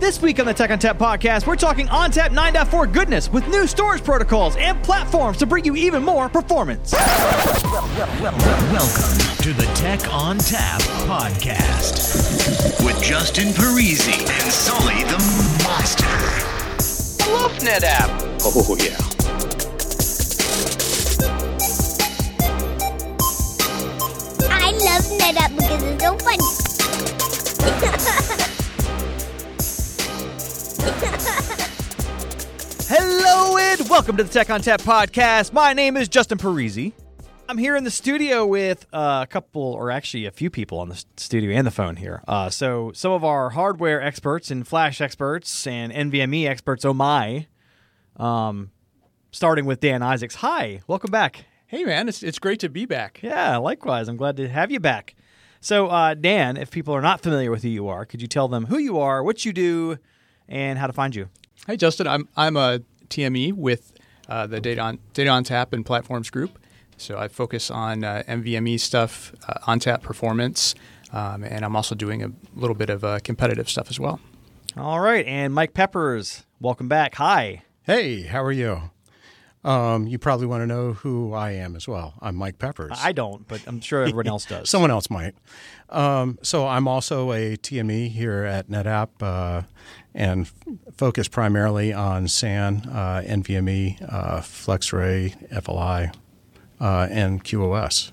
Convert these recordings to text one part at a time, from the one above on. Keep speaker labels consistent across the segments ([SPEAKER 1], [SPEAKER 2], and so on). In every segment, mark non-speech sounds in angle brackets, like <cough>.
[SPEAKER 1] This week on the Tech ONTAP podcast, we're talking ONTAP 9.4 goodness with new storage protocols and platforms to bring you even more performance.
[SPEAKER 2] Welcome to the Tech ONTAP podcast with Justin Parisi and Sully the Monster.
[SPEAKER 3] I love NetApp.
[SPEAKER 4] Oh, yeah.
[SPEAKER 5] I love NetApp because it's so funny.
[SPEAKER 1] Hello and welcome to the Tech ONTAP podcast. My name is Justin Parisi. I'm here in the studio with uh, a couple, or actually a few people on the studio and the phone here. Uh, so some of our hardware experts and flash experts and NVMe experts. Oh my! Um, starting with Dan Isaacs. Hi, welcome back.
[SPEAKER 6] Hey man, it's it's great to be back.
[SPEAKER 1] Yeah, likewise. I'm glad to have you back. So, uh, Dan, if people are not familiar with who you are, could you tell them who you are, what you do, and how to find you?
[SPEAKER 6] Hey Justin, I'm I'm a TME with uh, the Data on Data ONTAP and Platforms Group. So I focus on uh, NVMe stuff, uh, ONTAP performance, um, and I'm also doing a little bit of uh, competitive stuff as well.
[SPEAKER 1] All right, and Mike Peppers, welcome back. Hi.
[SPEAKER 4] Hey, how are you? Um, you probably want to know who I am as well. I'm Mike Peppers.
[SPEAKER 1] I don't, but I'm sure everyone else <laughs> does.
[SPEAKER 4] Someone else might. Um, so I'm also a TME here at NetApp uh, and f- focus primarily on SAN, uh, NVMe, uh, FlexArray, FLI, uh, and QoS.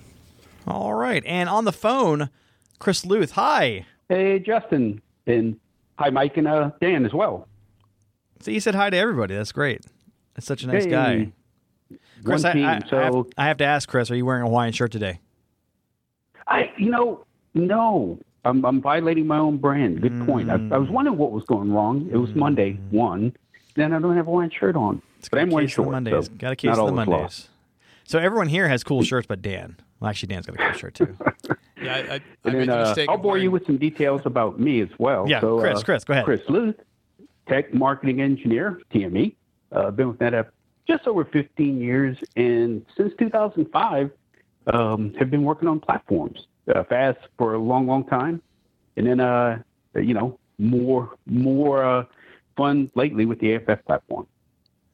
[SPEAKER 1] All right, and on the phone, Chris Lueth. Hi.
[SPEAKER 7] Hey, Justin, and hi, Mike and uh, Dan as well.
[SPEAKER 1] So you said hi to everybody. That's great. That's such a nice
[SPEAKER 7] Hey.
[SPEAKER 1] guy. Chris,
[SPEAKER 7] One
[SPEAKER 1] I,
[SPEAKER 7] team,
[SPEAKER 1] I, I, have,
[SPEAKER 7] so
[SPEAKER 1] I have to ask, Chris, are you wearing a Hawaiian shirt today?
[SPEAKER 7] I, you know, no, I'm, I'm violating my own brand. Good point. I, I was wondering what was going wrong. It was Monday, one. Then I don't have a Hawaiian shirt on, but I'm wearing
[SPEAKER 1] Case of the
[SPEAKER 7] shorts.
[SPEAKER 1] Mondays.
[SPEAKER 7] So
[SPEAKER 1] got a case
[SPEAKER 7] not
[SPEAKER 1] of the
[SPEAKER 7] is lost.
[SPEAKER 1] Mondays. So everyone here has cool shirts, but Dan. Well, actually, Dan's got a cool shirt too. <laughs>
[SPEAKER 6] Yeah, I, I, I
[SPEAKER 7] And
[SPEAKER 6] made
[SPEAKER 7] then
[SPEAKER 6] the
[SPEAKER 7] uh,
[SPEAKER 6] mistake.
[SPEAKER 7] I'll
[SPEAKER 6] of
[SPEAKER 7] bore you with some details about me as well.
[SPEAKER 1] Yeah,
[SPEAKER 7] so,
[SPEAKER 1] Chris,
[SPEAKER 7] uh,
[SPEAKER 1] Chris, go ahead.
[SPEAKER 7] Chris Lueth, tech marketing engineer, TME. Uh, been with NetApp just over 15 years, and since 2005, um, have been working on platforms uh, fast for a long, long time, and then uh, you know more more uh, fun lately with the AFF platform.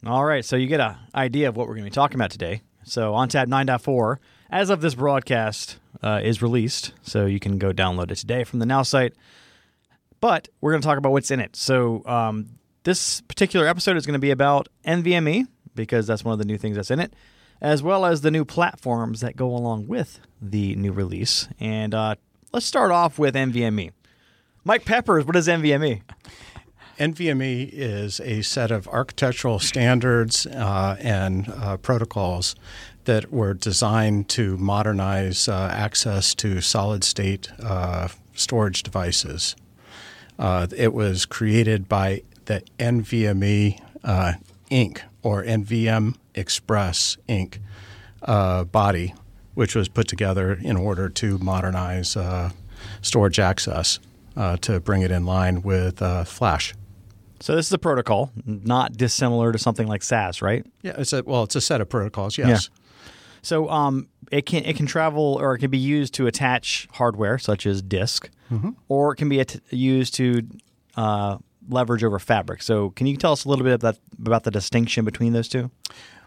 [SPEAKER 1] All right, so you get an idea of what we're going to be talking about today. So ONTAP 9.4, as of this broadcast, uh, is released, so you can go download it today from the Now site. But we're going to talk about what's in it. So um, this particular episode is going to be about NVMe because that's one of the new things that's in it, as well as the new platforms that go along with the new release. And uh, let's start off with NVMe. Mike Peppers, what is NVMe?
[SPEAKER 4] NVMe is a set of architectural standards uh, and uh, protocols that were designed to modernize uh, access to solid state uh, storage devices. Uh, it was created by the NVMe uh, Inc. or NVM Express Inc. Uh, body, which was put together in order to modernize uh, storage access uh, to bring it in line with uh, Flash.
[SPEAKER 1] So this is a protocol, not dissimilar to something like SAS, right?
[SPEAKER 4] Yeah, it's a well, it's a set of protocols. Yes.
[SPEAKER 1] So um, it can it can travel or it can be used to attach hardware such as disk, or it can be at- used to uh, leverage over fabric. So can you tell us a little bit about about the distinction between those two?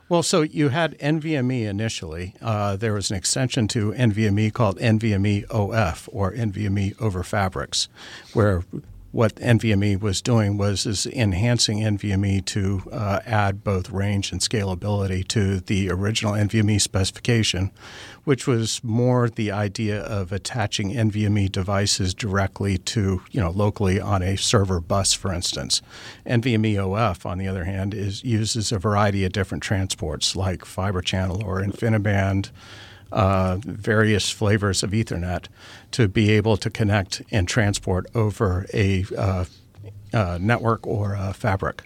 [SPEAKER 4] Well, so you had NVMe initially. Uh, there was an extension to NVMe called NVMe OF or NVMe over Fabrics, where what NVMe was doing was is enhancing NVMe to uh, add both range and scalability to the original NVMe specification, which was more the idea of attaching NVMe devices directly to you know locally on a server bus, for instance. NVMe OF, on the other hand, is uses a variety of different transports like fiber channel or InfiniBand uh, various flavors of Ethernet to be able to connect and transport over a uh, uh, network or a fabric.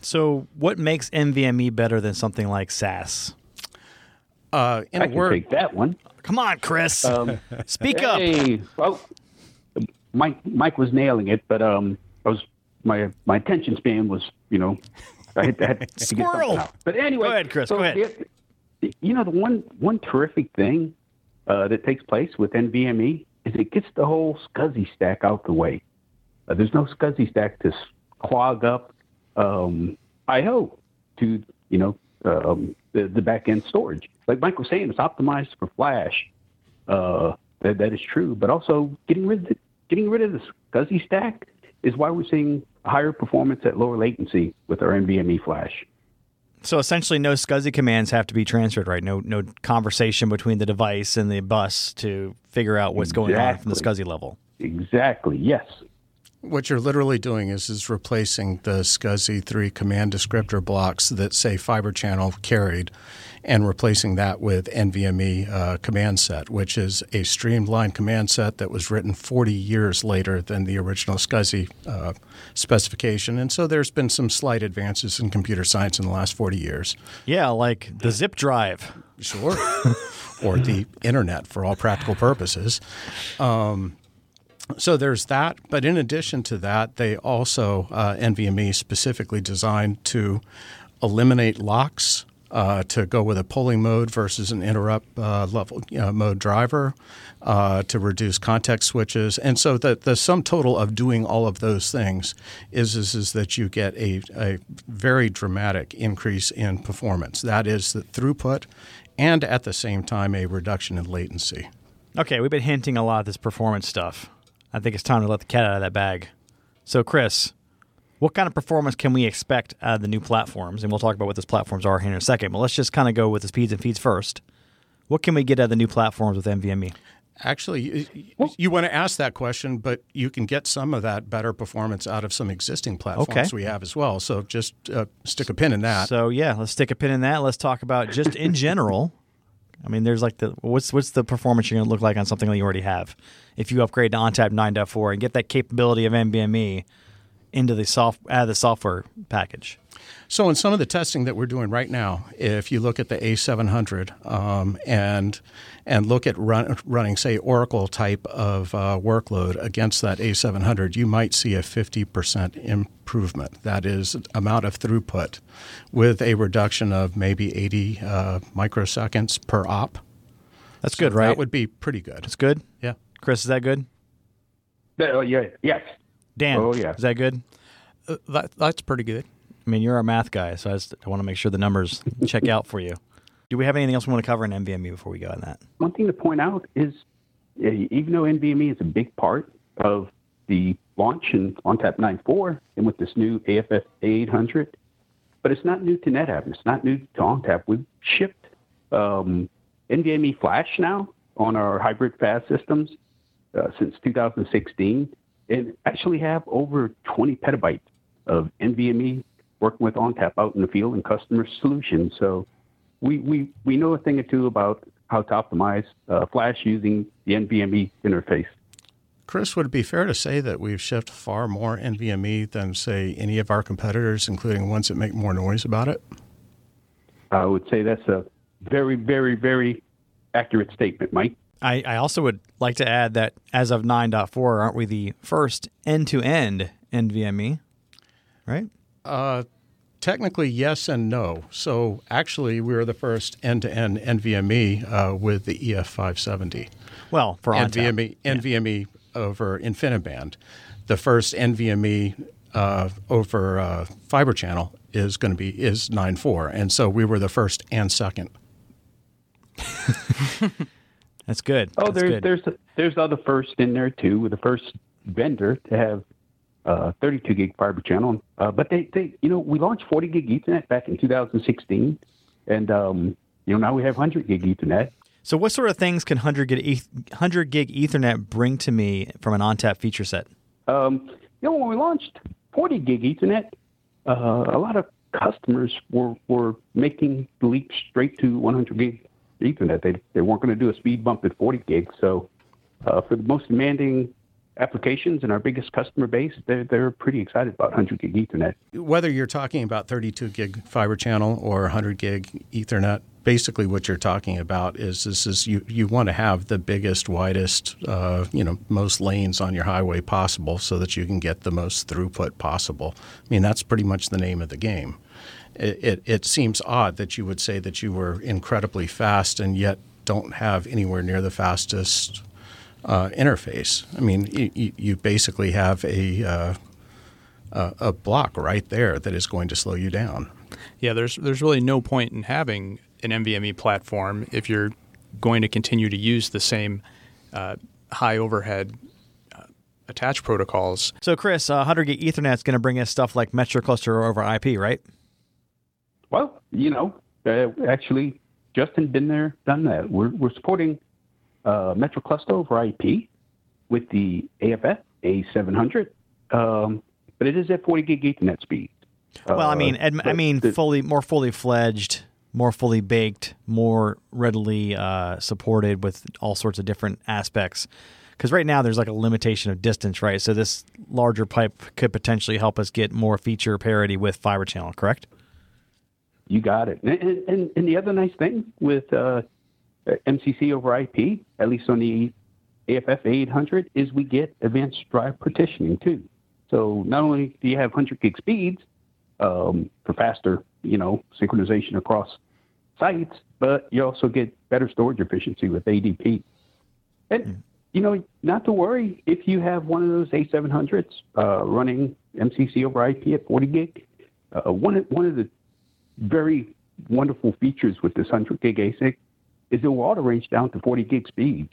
[SPEAKER 1] So what makes NVMe better than something like SAS?
[SPEAKER 4] Uh, in
[SPEAKER 7] I
[SPEAKER 4] a
[SPEAKER 7] can
[SPEAKER 4] word,
[SPEAKER 7] take that one.
[SPEAKER 1] Come on, Chris, <laughs> speak up.
[SPEAKER 7] Hey, well, Mike Mike was nailing it, but um, I was my my attention span was you know, I had, I had to get <laughs>
[SPEAKER 1] Squirrel.
[SPEAKER 7] out. But anyway,
[SPEAKER 1] Go ahead, Chris,
[SPEAKER 7] so
[SPEAKER 1] go ahead.
[SPEAKER 7] the- you know, the one one terrific thing uh, that takes place with NVMe is it gets the whole SCSI stack out the way. Uh, there's no SCSI stack to clog up um, I/O to you know um, the the back end storage. Like Mike was saying, it's optimized for Flash. Uh, that, that is true, but also getting rid of the, getting rid of the SCSI stack is why we're seeing higher performance at lower latency with our NVMe Flash.
[SPEAKER 1] So essentially, no SCSI commands have to be transferred, right? No, no conversation between the device and the bus to figure out what's going on from the
[SPEAKER 7] Exactly.
[SPEAKER 1] SCSI level.
[SPEAKER 7] Exactly. Yes.
[SPEAKER 4] What you're literally doing is is replacing the SCSI three command descriptor blocks that say fiber channel carried, and replacing that with NVMe uh, command set, which is a streamlined command set that was written 40 years later than the original SCSI uh, specification. And so there's been some slight advances in computer science in the last 40 years.
[SPEAKER 1] Yeah, like the zip drive.
[SPEAKER 4] Sure. <laughs> or the internet for all practical purposes. Um, so there's that. But in addition to that, they also, uh, NVMe specifically designed to eliminate locks. Uh, to go with a polling mode versus an interrupt uh, level uh, mode driver, uh, to reduce context switches, and so the the sum total of doing all of those things is is, is that you get a, a very dramatic increase in performance. That is the throughput, and at the same time a reduction in latency.
[SPEAKER 1] Okay, we've been hinting a lot of this performance stuff. I think it's time to let the cat out of that bag. So, Chris, what kind of performance can we expect out of the new platforms? And we'll talk about what those platforms are here in a second. But let's just kind of go with the speeds and feeds first. What can we get out of the new platforms with NVMe?
[SPEAKER 4] Actually, you, you want to ask that question, but you can get some of that better performance out of some existing platforms
[SPEAKER 1] Okay.
[SPEAKER 4] we have as well. So just uh, stick a pin in that.
[SPEAKER 1] So yeah, let's stick a pin in that. Let's talk about just in general. I mean, there's like the what's what's the performance you're going to look like on something that you already have if you upgrade to ONTAP 9.4 and get that capability of NVMe into the soft out of the software package.
[SPEAKER 4] So, in some of the testing that we're doing right now, if you look at the A700 um, and and look at run, running, say, Oracle type of uh, workload against that A700, you might see a 50% improvement. That is amount of throughput, with a reduction of maybe 80 uh, microseconds per op.
[SPEAKER 1] That's
[SPEAKER 4] So
[SPEAKER 1] good, right?
[SPEAKER 4] That would be pretty good.
[SPEAKER 1] That's good.
[SPEAKER 4] Yeah.
[SPEAKER 1] Chris, is that good?
[SPEAKER 7] Oh yeah. Yes.
[SPEAKER 1] Dan,
[SPEAKER 7] Oh, yeah.
[SPEAKER 1] is that good?
[SPEAKER 6] Uh, that, that's pretty good.
[SPEAKER 1] I mean, you're our math guy, so I, just, I want to make sure the numbers <laughs> check out for you. Do we have anything else we want to cover in NVMe before we go on that?
[SPEAKER 7] One thing to point out is, uh, even though NVMe is a big part of the launch in ONTAP 9.4 and with this new AFF A800, but it's not new to NetApp. It's not new to ONTAP. We've shipped um, NVMe Flash now on our hybrid FAS systems uh, since 2016, and actually have over 20 petabytes of NVMe working with ONTAP out in the field and customer solutions. So we, we, we know a thing or two about how to optimize uh, Flash using the NVMe interface.
[SPEAKER 4] Chris, would it be fair to say that we've shipped far more NVMe than, say, any of our competitors, including ones that make more noise about it?
[SPEAKER 7] I would say that's a very, very, very accurate statement, Mike.
[SPEAKER 1] I, I also would like to add that as of 9.4, aren't we the first end to end NVMe? Right?
[SPEAKER 4] Uh, technically, yes and no. So actually, we were the first end-to-end NVMe uh, with the EF570.
[SPEAKER 1] Well, for.
[SPEAKER 4] NVMe, NVMe over InfiniBand. The first NVMe uh, over uh, Fiber Channel is going to be is 9.4, and so we were the first and second. <laughs>
[SPEAKER 1] That's good.
[SPEAKER 7] Oh,
[SPEAKER 1] That's
[SPEAKER 7] there's
[SPEAKER 1] good.
[SPEAKER 7] there's there's other first in there too. With the first vendor to have uh, 32 gig fiber channel, uh, but they they you know we launched 40 gig Ethernet back in 2016, and um, you know now we have 100 gig Ethernet.
[SPEAKER 1] So, what sort of things can 100 gig, 100 gig Ethernet bring to me from an ONTAP feature set?
[SPEAKER 7] Um, you know when we launched 40 gig Ethernet, uh, a lot of customers were were making the leap straight to 100 gig Ethernet. They they weren't going to do a speed bump at 40 gig. So uh, for the most demanding applications and our biggest customer base, they're they're pretty excited about 100 gig Ethernet.
[SPEAKER 4] Whether you're talking about 32 gig fiber channel or 100 gig Ethernet, basically what you're talking about is this is you, you want to have the biggest, widest, uh, you know, most lanes on your highway possible so that you can get the most throughput possible. I mean, that's pretty much the name of the game. It, it, it seems odd that you would say that you were incredibly fast and yet don't have anywhere near the fastest uh, interface. I mean, you, you- you basically have a uh, a, a block right there that is going to slow you down.
[SPEAKER 6] Yeah, there's there's really no point in having an NVMe platform if you're going to continue to use the same uh, high overhead uh, attached protocols.
[SPEAKER 1] So, Chris, uh, 100 gig Ethernet is going to bring us stuff like Metro Cluster over IP, right?
[SPEAKER 7] Well, you know, uh, actually, Justin been there, done that. We're we're supporting uh, Metro Cluster over IP with the AFF A700, um, but it is at 40 gig Ethernet speed.
[SPEAKER 1] Well, I
[SPEAKER 7] Uh,
[SPEAKER 1] mean, I mean,
[SPEAKER 7] the-
[SPEAKER 1] fully more fully fledged, more fully baked, more readily uh, supported with all sorts of different aspects. Because right now there's like a limitation of distance, right? So this larger pipe could potentially help us get more feature parity with fiber channel, correct?
[SPEAKER 7] You got it. And, and- and, the other nice thing with uh, MCC over IP, at least on the AFF 800, is we get advanced drive partitioning too. So not only do you have 100 gig speeds um, for faster, you know, synchronization across sites, but you also get better storage efficiency with ADP. And you know, not to worry if you have one of those A700s uh, running MCC over IP at 40 gig. Uh, one of, one of the very wonderful features with this 100 gig ASIC is it will auto range down to 40 gig speeds.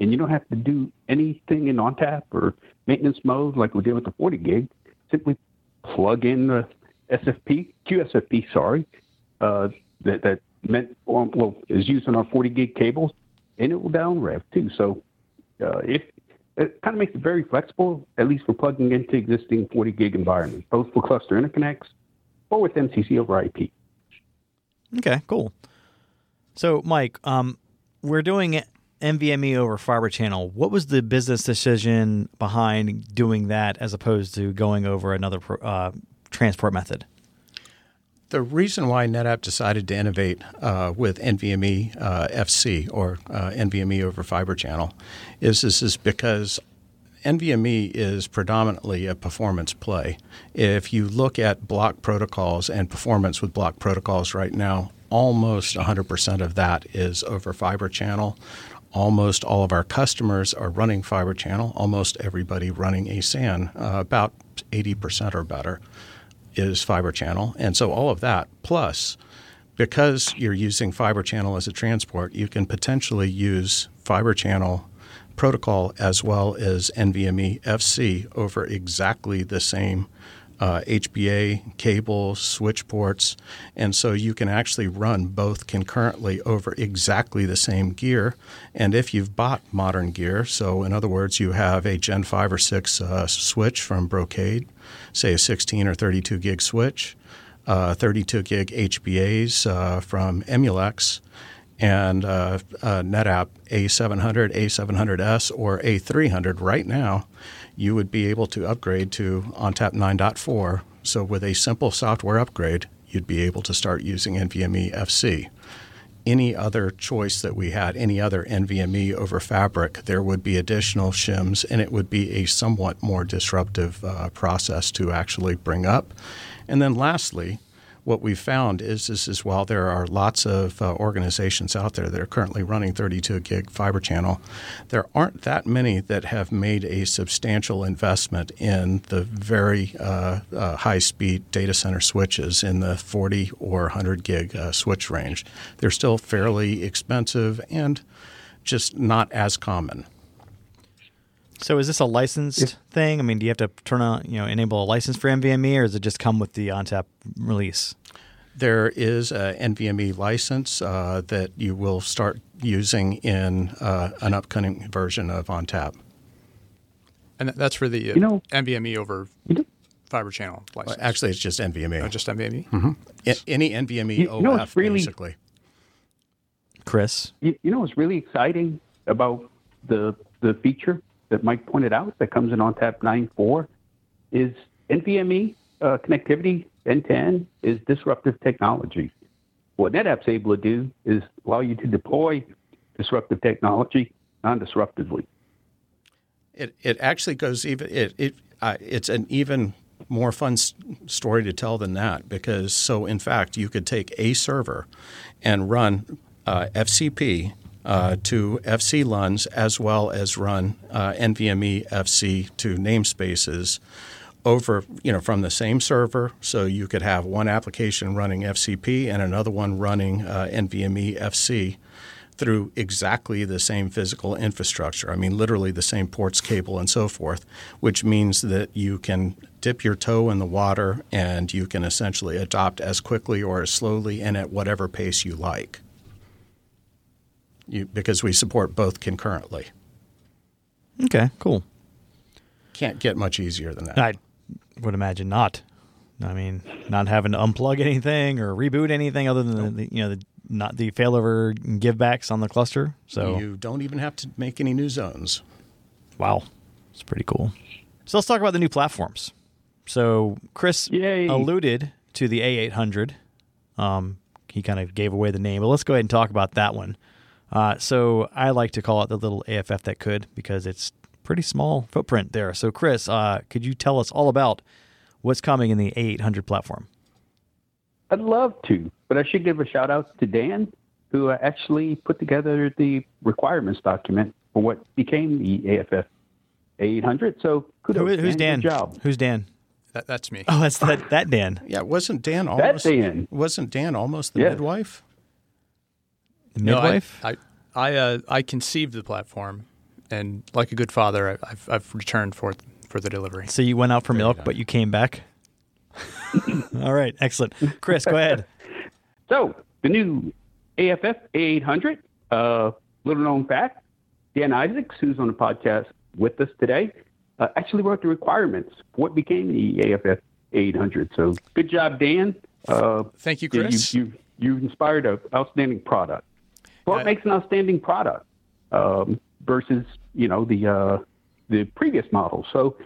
[SPEAKER 7] And you don't have to do anything in ONTAP or maintenance mode like we did with the 40 gig. Simply plug in the SFP, QSFP, sorry, uh, that, that meant, well, is used on our 40 gig cables, and it will down rev too. So uh, it kind of makes it very flexible, at least for plugging into existing 40 gig environments, both for cluster interconnects or with MCC over IP.
[SPEAKER 1] Okay, cool. So, Mike, um, we're doing NVMe over fiber channel. What was the business decision behind doing that as opposed to going over another uh, transport method?
[SPEAKER 4] The reason why NetApp decided to innovate uh, with NVMe uh, FC or uh, NVMe over Fiber Channel is this is because NVMe is predominantly a performance play. If you look at block protocols and performance with block protocols right now, almost 100% of that is over Fiber Channel. Almost all of our customers are running Fiber Channel. Almost everybody running a SAN, uh, about 80% or better is fiber channel. And so all of that, plus because you're using fiber channel as a transport, you can potentially use fiber channel protocol as well as NVMe FC over exactly the same uh, HBA cable switch ports. And so you can actually run both concurrently over exactly the same gear. And if you've bought modern gear, so in other words, you have a Gen 5 or 6 uh, switch from Brocade, say a 16 or 32 gig switch, uh, 32 gig HBAs uh, from Emulex, and uh, uh, NetApp A700, A700S, or A300 right now, you would be able to upgrade to ONTAP 9.4. So with a simple software upgrade, you'd be able to start using NVMe FC. Any other choice that we had, any other NVMe over Fabric, there would be additional shims, and it would be a somewhat more disruptive uh, process to actually bring up. And then lastly, what we've found is, is, is while there are lots of uh, organizations out there that are currently running 32 gig fiber channel, there aren't that many that have made a substantial investment in the very uh, uh, high speed data center switches in the 40 or 100 gig uh, switch range. They're still fairly expensive and just not as common.
[SPEAKER 1] So, is this a licensed thing? I mean, do you have to turn on, you know, enable a license for NVMe, or does it just come with the ONTAP release?
[SPEAKER 4] There is a NVMe license uh, that you will start using in uh, an upcoming version of ONTAP.
[SPEAKER 6] And that's for the uh,
[SPEAKER 7] You know-
[SPEAKER 6] NVMe over
[SPEAKER 7] You know,
[SPEAKER 6] fiber channel license.
[SPEAKER 4] Actually, it's just NVMe.
[SPEAKER 6] Oh, just NVMe.
[SPEAKER 4] A- any NVMe
[SPEAKER 7] You- you know
[SPEAKER 4] OF,
[SPEAKER 7] what's really-
[SPEAKER 4] basically.
[SPEAKER 1] Chris?
[SPEAKER 7] you, you know what's really exciting about the the feature that Mike pointed out that comes in ONTAP 9.4 is NVMe uh, connectivity end-to-end is disruptive technology. What NetApp's able to do is allow you to deploy disruptive technology non-disruptively.
[SPEAKER 4] It it actually goes even it it uh, it's an even more fun story to tell than that because so in fact you could take a server and run uh, FCP uh, to FC LUNs as well as run uh, NVMe FC to namespaces over, you know, from the same server. So you could have one application running FCP and another one running uh, NVMe FC through exactly the same physical infrastructure. I mean, literally the same ports, cable, and so forth, which means that you can dip your toe in the water and you can essentially adopt as quickly or as slowly and at whatever pace you like. You, because we support both concurrently.
[SPEAKER 1] Okay, cool.
[SPEAKER 4] Can't get much easier than that.
[SPEAKER 1] I would imagine not. I mean, not having to unplug anything or reboot anything other than the, you know the not the failover givebacks on the cluster. So
[SPEAKER 4] You don't even have to make any new zones.
[SPEAKER 1] wow, it's pretty cool. So let's talk about the new platforms. So Chris
[SPEAKER 7] Yay.
[SPEAKER 1] alluded to the A800. Um, he kind of gave away the name, but let's go ahead and talk about that one. Uh, so I like to call it the little AFF that could because it's pretty small footprint there. So Chris, uh, could you tell us all about what's coming in the A800 platform?
[SPEAKER 7] I'd love to, but I should give a shout out to Dan, who uh, actually put together the requirements document for what became the AFF 800. So kudos,
[SPEAKER 1] Who, who's Dan?
[SPEAKER 7] Good job.
[SPEAKER 1] Who's Dan?
[SPEAKER 6] That, that's me.
[SPEAKER 1] Oh, that's that that Dan. <laughs>
[SPEAKER 4] Yeah, wasn't Dan almost
[SPEAKER 7] Dan.
[SPEAKER 4] wasn't Dan almost the
[SPEAKER 7] Yeah.
[SPEAKER 4] midwife?
[SPEAKER 1] The
[SPEAKER 6] No, I-
[SPEAKER 1] midwife.
[SPEAKER 6] I I, uh, I conceived the platform, and like a good father, I- I've I've returned for for the delivery.
[SPEAKER 1] so you went out for
[SPEAKER 4] you
[SPEAKER 1] milk,
[SPEAKER 4] go.
[SPEAKER 1] but you came back. <laughs> all right, excellent. Chris, go ahead. <laughs>
[SPEAKER 7] So the new AFF 800, uh, little known fact, Dan Isaacs, who's on the podcast with us today, uh, actually wrote the requirements for what became the AFF 800. So good job, Dan. Uh,
[SPEAKER 6] Thank you,
[SPEAKER 7] you-
[SPEAKER 6] Chris.
[SPEAKER 7] You, you, you inspired an outstanding product. What makes an outstanding product um, versus you know the uh, the previous model? So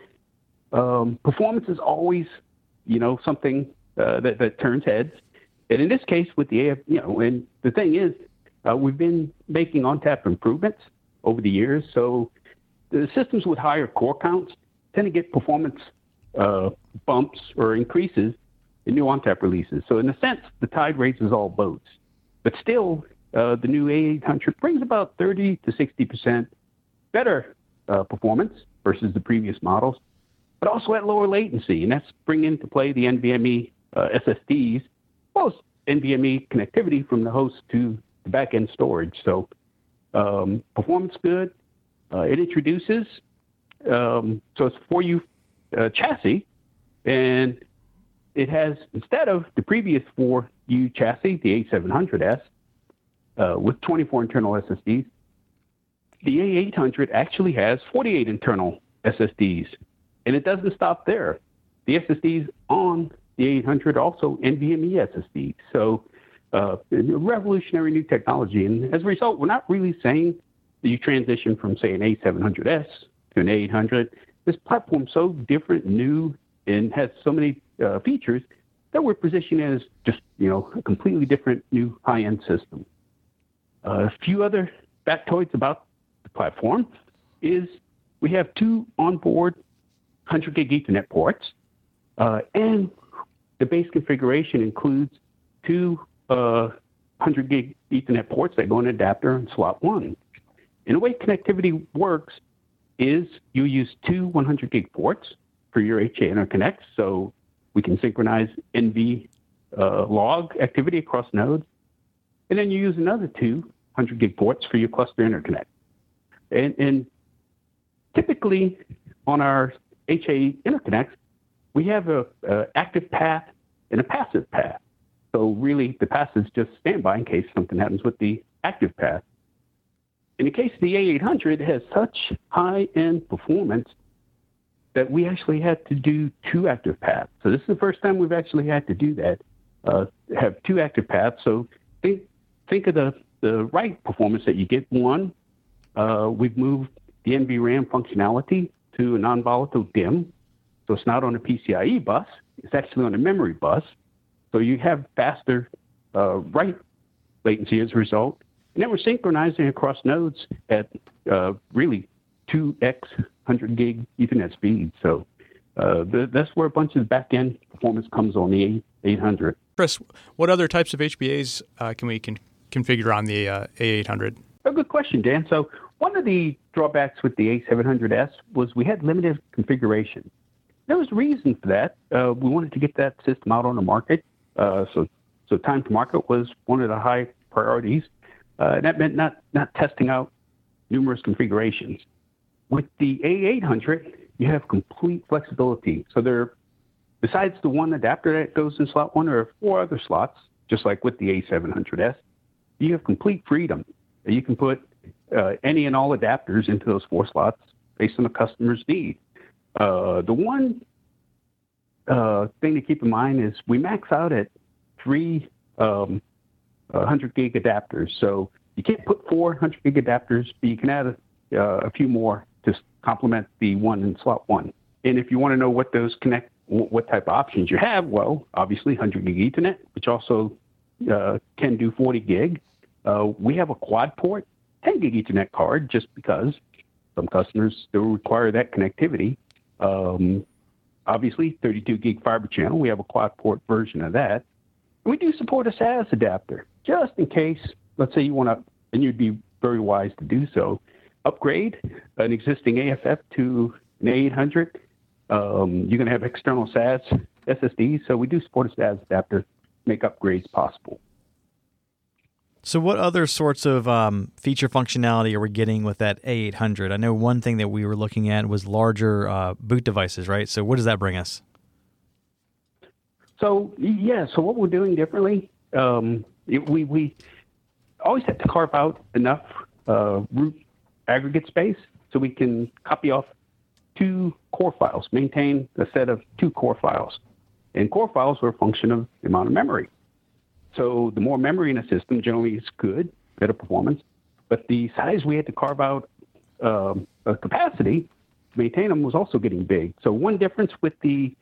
[SPEAKER 7] um, performance is always you know something uh, that that turns heads, and in this case with the AF, you know, and the thing is, uh, we've been making ONTAP improvements over the years. So the systems with higher core counts tend to get performance uh, bumps or increases in new ONTAP releases. So in a sense, the tide raises all boats. But still, uh, the new A800 brings about 30 to 60 percent better uh, performance versus the previous models, but also at lower latency, and that's bringing into play the NVMe uh, SSDs, as NVMe connectivity from the host to the back-end storage. So um, performance good. Uh, it introduces um, so it's for you uh, chassis, and it has instead of the previous 4U chassis, the A700S, uh, with 24 internal SSDs, the A800 actually has 48 internal SSDs, and it doesn't stop there. The SSDs on the 800 also NVMe SSDs. So, uh, revolutionary new technology, and as a result, we're not really saying that you transition from say an A700S to an A800. This platform's so different, new, and has so many uh, features that we're positioning as just you know a completely different new high-end system. A few other factoids about the platform is we have two onboard 100 gig Ethernet ports, uh, and the base configuration includes two uh, 100 gig Ethernet ports that go in adapter and slot one. And the way connectivity works is you use two 100 gig ports for your HA interconnects, so we can synchronize NV uh, log activity across nodes. And then you use another two 100 gig ports for your cluster interconnect. And, and typically on our HA interconnects, we have a, a active path and a passive path. So really, the passive is just standby in case something happens with the active path. In the case of the A800, it has such high-end performance that we actually had to do two active paths. So this is the first time we've actually had to do that, uh, have two active paths. So think think of the, the right performance that you get. One, uh, we've moved the NVRAM functionality to a non-volatile DIMM. So it's not on a PCIe bus, it's actually on a memory bus. So you have faster uh, write latency as a result. And then we're synchronizing across nodes at uh, really 2x 100 gig Ethernet speed. So uh, th- that's where a bunch of the back end performance comes on the 800.
[SPEAKER 6] Chris, what other types of HBAs uh, can we con- configure on the uh, A800?
[SPEAKER 7] A good question, Dan. So one of the drawbacks with the A700S was we had limited configuration. there was a reason for that. Uh, we wanted to get that system out on the market. Uh, so, so time to market was one of the high priorities. Uh, and that meant not, not testing out numerous configurations. With the A800, you have complete flexibility. So there, besides the one adapter that goes in slot one, there are four other slots, just like with the A700S. You have complete freedom. You can put uh, any and all adapters into those four slots based on the customer's need. Uh, the one uh, thing to keep in mind is we max out at three um, 100 gig adapters. So you can't put four 100 gig adapters, but you can add a, uh, a few more to complement the one in slot one. And if you want to know what those connect, what type of options you have, well, obviously 100 gig Ethernet, which also uh, can do 40 gig. Uh, we have a quad port 10 gig Ethernet card just because some customers still require that connectivity. Um, obviously, 32 gig fiber channel. We have a quad port version of that. We do support a SAS adapter just in case, let's say you want to, and you'd be very wise to do so, upgrade an existing AFF to an A800. Um, you're going to have external SAS SSDs, so we do support a SAS adapter make upgrades possible.
[SPEAKER 1] So, what other sorts of um, feature functionality are we getting with that A800? I know one thing that we were looking at was larger uh, boot devices, right? So, what does that bring us?
[SPEAKER 7] So, yeah, so what we're doing differently, um, it, we, we always have to carve out enough uh, root aggregate space so we can copy off two core files, maintain a set of two core files. And core files are a function of the amount of memory. So the more memory in a system generally is good, better performance. But the size we had to carve out um, a capacity to maintain them was also getting big. So one difference with the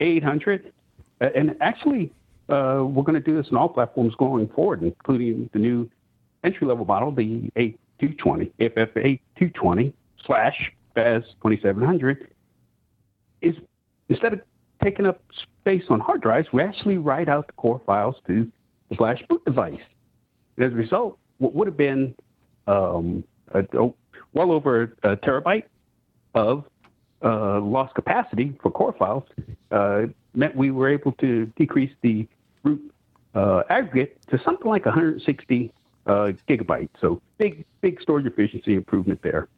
[SPEAKER 7] 800, uh, and actually uh, we're going to do this in all platforms going forward, including the new entry level model, the A220, FFA 220 slash FAS 2700, is instead of taking up space on hard drives, we actually write out the core files to the flash boot device. And as a result, what would have been um, a, well over a terabyte of uh, lost capacity for core files uh, meant we were able to decrease the root uh, aggregate to something like 160 uh, gigabytes. So big, big storage efficiency improvement there.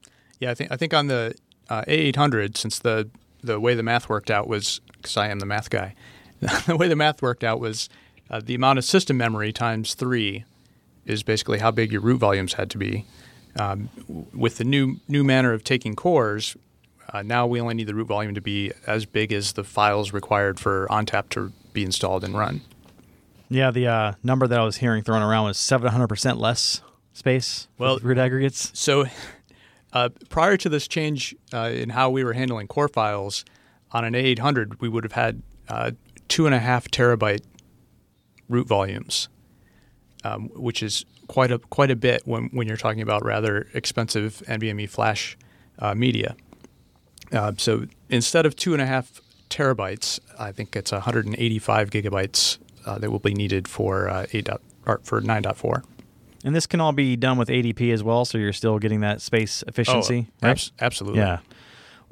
[SPEAKER 6] Yeah, I think I think on the uh, A800, since the the way the math worked out was because I am the math guy. <laughs> the way the math worked out was uh, the amount of system memory times three is basically how big your root volumes had to be. Um, with the new new manner of taking cores, uh, now we only need the root volume to be as big as the files required for ONTAP to be installed and run.
[SPEAKER 1] Yeah, the uh, number that I was hearing thrown around was 700% less space well, root aggregates.
[SPEAKER 6] So uh, prior to this change uh, in how we were handling core files, on an A800, we would have had uh, two and a half terabyte root volumes, um, which is quite a quite a bit when when you're talking about rather expensive NVMe flash uh, media. Uh, so instead of two and a half terabytes, I think it's 185 gigabytes uh, that will be needed for uh, eight dot, or for 9.4.
[SPEAKER 1] And this can all be done with ADP as well, so you're still getting that space efficiency.
[SPEAKER 6] Oh, right? absolutely.
[SPEAKER 1] Yeah.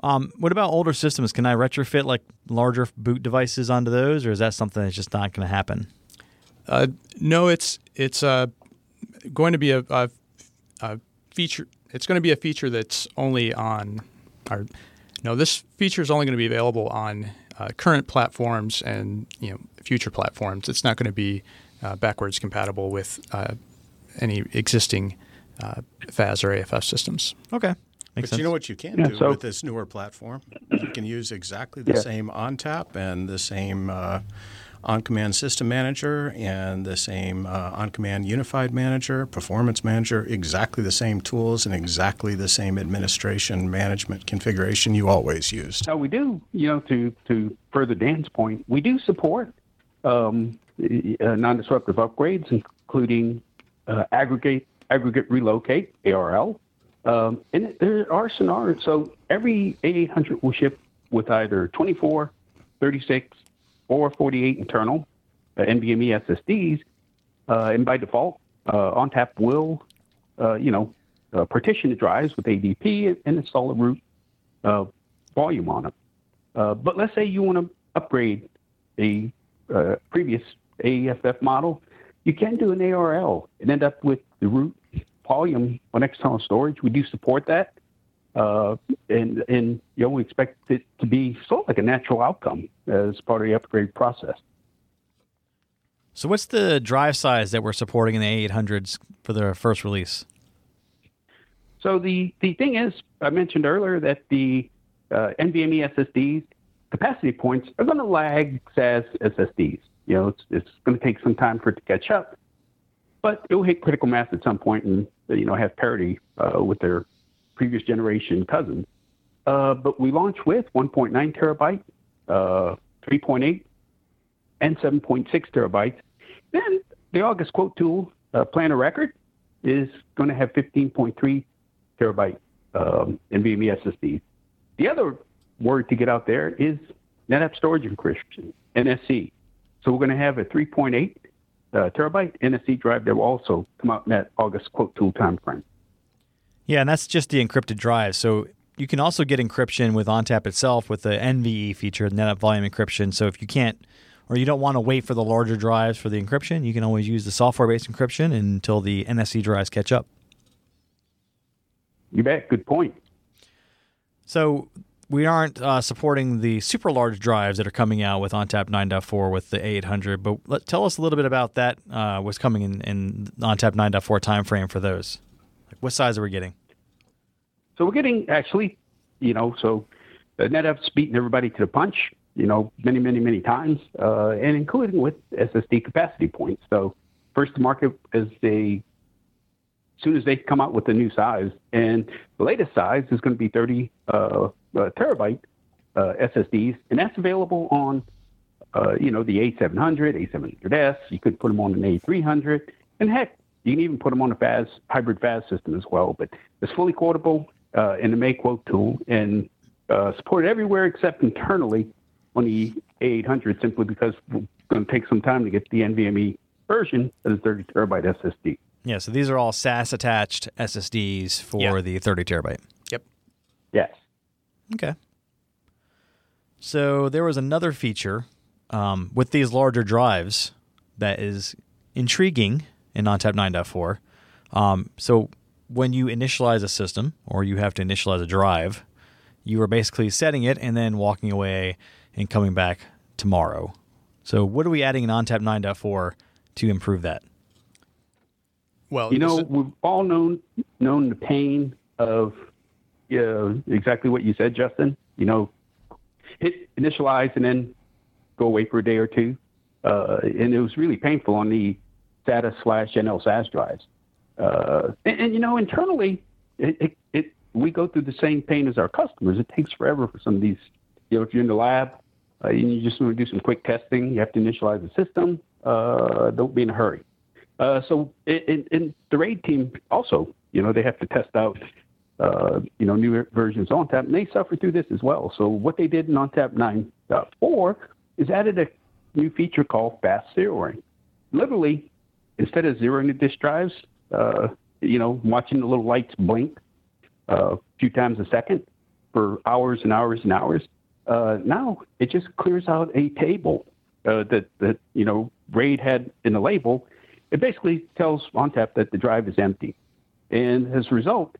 [SPEAKER 1] Um, what about older systems? Can I retrofit like larger boot devices onto those, or is that something that's just not going to happen?
[SPEAKER 6] Uh, no, it's it's uh, going to be a, a, a, feature. It's going to be a feature that's only on our. No, this feature is only going to be available on uh, current platforms and you know future platforms. It's not going to be uh, backwards compatible with uh, any existing uh, FAS or AFF systems.
[SPEAKER 1] Okay.
[SPEAKER 4] Makes but sense. you know what you can yeah, do so, with this newer platform? You can use exactly the yeah. same ONTAP and the same uh, OnCommand system manager and the same uh, OnCommand unified manager, performance manager, exactly the same tools and exactly the same administration management configuration you always used.
[SPEAKER 7] So we do, you know, to to further Dan's point, we do support um, uh, non-disruptive upgrades, including uh, aggregate aggregate relocate ARL. Um, and there are scenarios. So every A800 will ship with either 24, 36, or 48 internal uh, NVMe SSDs. Uh, and by default, uh, ONTAP will, uh, you know, uh, partition the drives with ADP and, install a root uh, volume on them. But let's say you want to upgrade a previous AEFF model, you can do an ARL and end up with the root volume on external storage. We do support that. Uh, and and you know we expect it to be sort of like a natural outcome as part of the upgrade process.
[SPEAKER 1] So, what's the drive size that we're supporting in the A800s for the first release?
[SPEAKER 7] So the the thing is, I mentioned earlier that the uh, NVMe SSDs capacity points are going to lag SAS SSDs. You know, it's it's going to take some time for it to catch up, but it will hit critical mass at some point and you know have parity uh, with their previous generation cousins. Uh, but we launch with 1.9 terabyte, uh, 3.8, and 7.6 terabytes. Then the August quote tool uh, plan a record is going to have 15.3 terabyte um, NVMe SSDs. The other word to get out there is NetApp storage encryption, NSE. So we're going to have a 3.8 uh, terabyte NSE drive that will also come out in that August quote tool timeframe.
[SPEAKER 1] Yeah, and that's just the encrypted drive. So you can also get encryption with ONTAP itself with the NVE feature, NetApp volume encryption. So if you can't or you don't want to wait for the larger drives for the encryption, you can always use the software-based encryption until the NSE drives catch up.
[SPEAKER 7] You bet. Good point.
[SPEAKER 1] So we aren't uh, supporting the super large drives that are coming out with ONTAP 9.4 with the A800, but let, tell us a little bit about that. Uh, what's coming in, in ONTAP 9.4 timeframe for those? Like what size are we getting?
[SPEAKER 7] So we're getting actually, you know, so NetApp's beating everybody to the punch, you know, many, many, many times, uh, and including with SSD capacity points. So first to market is a soon as they come out with the new size, and the latest size is going to be 30 uh, uh, terabyte uh, SSDs, and that's available on, uh, you know, the A700, A700S. You could put them on an A300, and heck, you can even put them on a FAS hybrid FAS system as well. But it's fully quotable uh, in the Make quote tool and uh, supported everywhere except internally on the A800, simply because we're going to take some time to get the NVMe version of the 30 terabyte SSD.
[SPEAKER 1] Yeah, so these are all SAS attached SSDs for
[SPEAKER 6] Yeah.
[SPEAKER 1] the 30 terabyte.
[SPEAKER 6] Yep.
[SPEAKER 7] Yes.
[SPEAKER 1] Okay. So there was another feature um, with these larger drives that is intriguing in ONTAP 9.4. Um, so when you initialize a system or you have to initialize a drive, you are basically setting it and then walking away and coming back tomorrow. So what are we adding in ONTAP 9.4 to improve that?
[SPEAKER 6] Well,
[SPEAKER 7] You know,
[SPEAKER 6] is-
[SPEAKER 7] we've all known known the pain of uh, exactly what you said, Justin. You know, hit initialize and then go away for a day or two, uh, and it was really painful on the SATA slash NL SAS drives. Uh, and, and you know, internally, it, it, it we go through the same pain as our customers. It takes forever for some of these. You know, if you're in the lab uh, and you just want to do some quick testing, you have to initialize the system. Uh, don't be in a hurry. Uh, so in, in the raid team also, you know, they have to test out, uh, you know, new versions ONTAP, and they suffer through this as well. So what they did in on tap 9.4 is added a new feature called fast zeroing. Literally, instead of zeroing the disk drives, uh, you know, watching the little lights blink uh, a few times a second for hours and hours and hours, uh, now it just clears out a table uh, that that you know RAID had in the label. It basically tells ONTAP that the drive is empty, and as a result,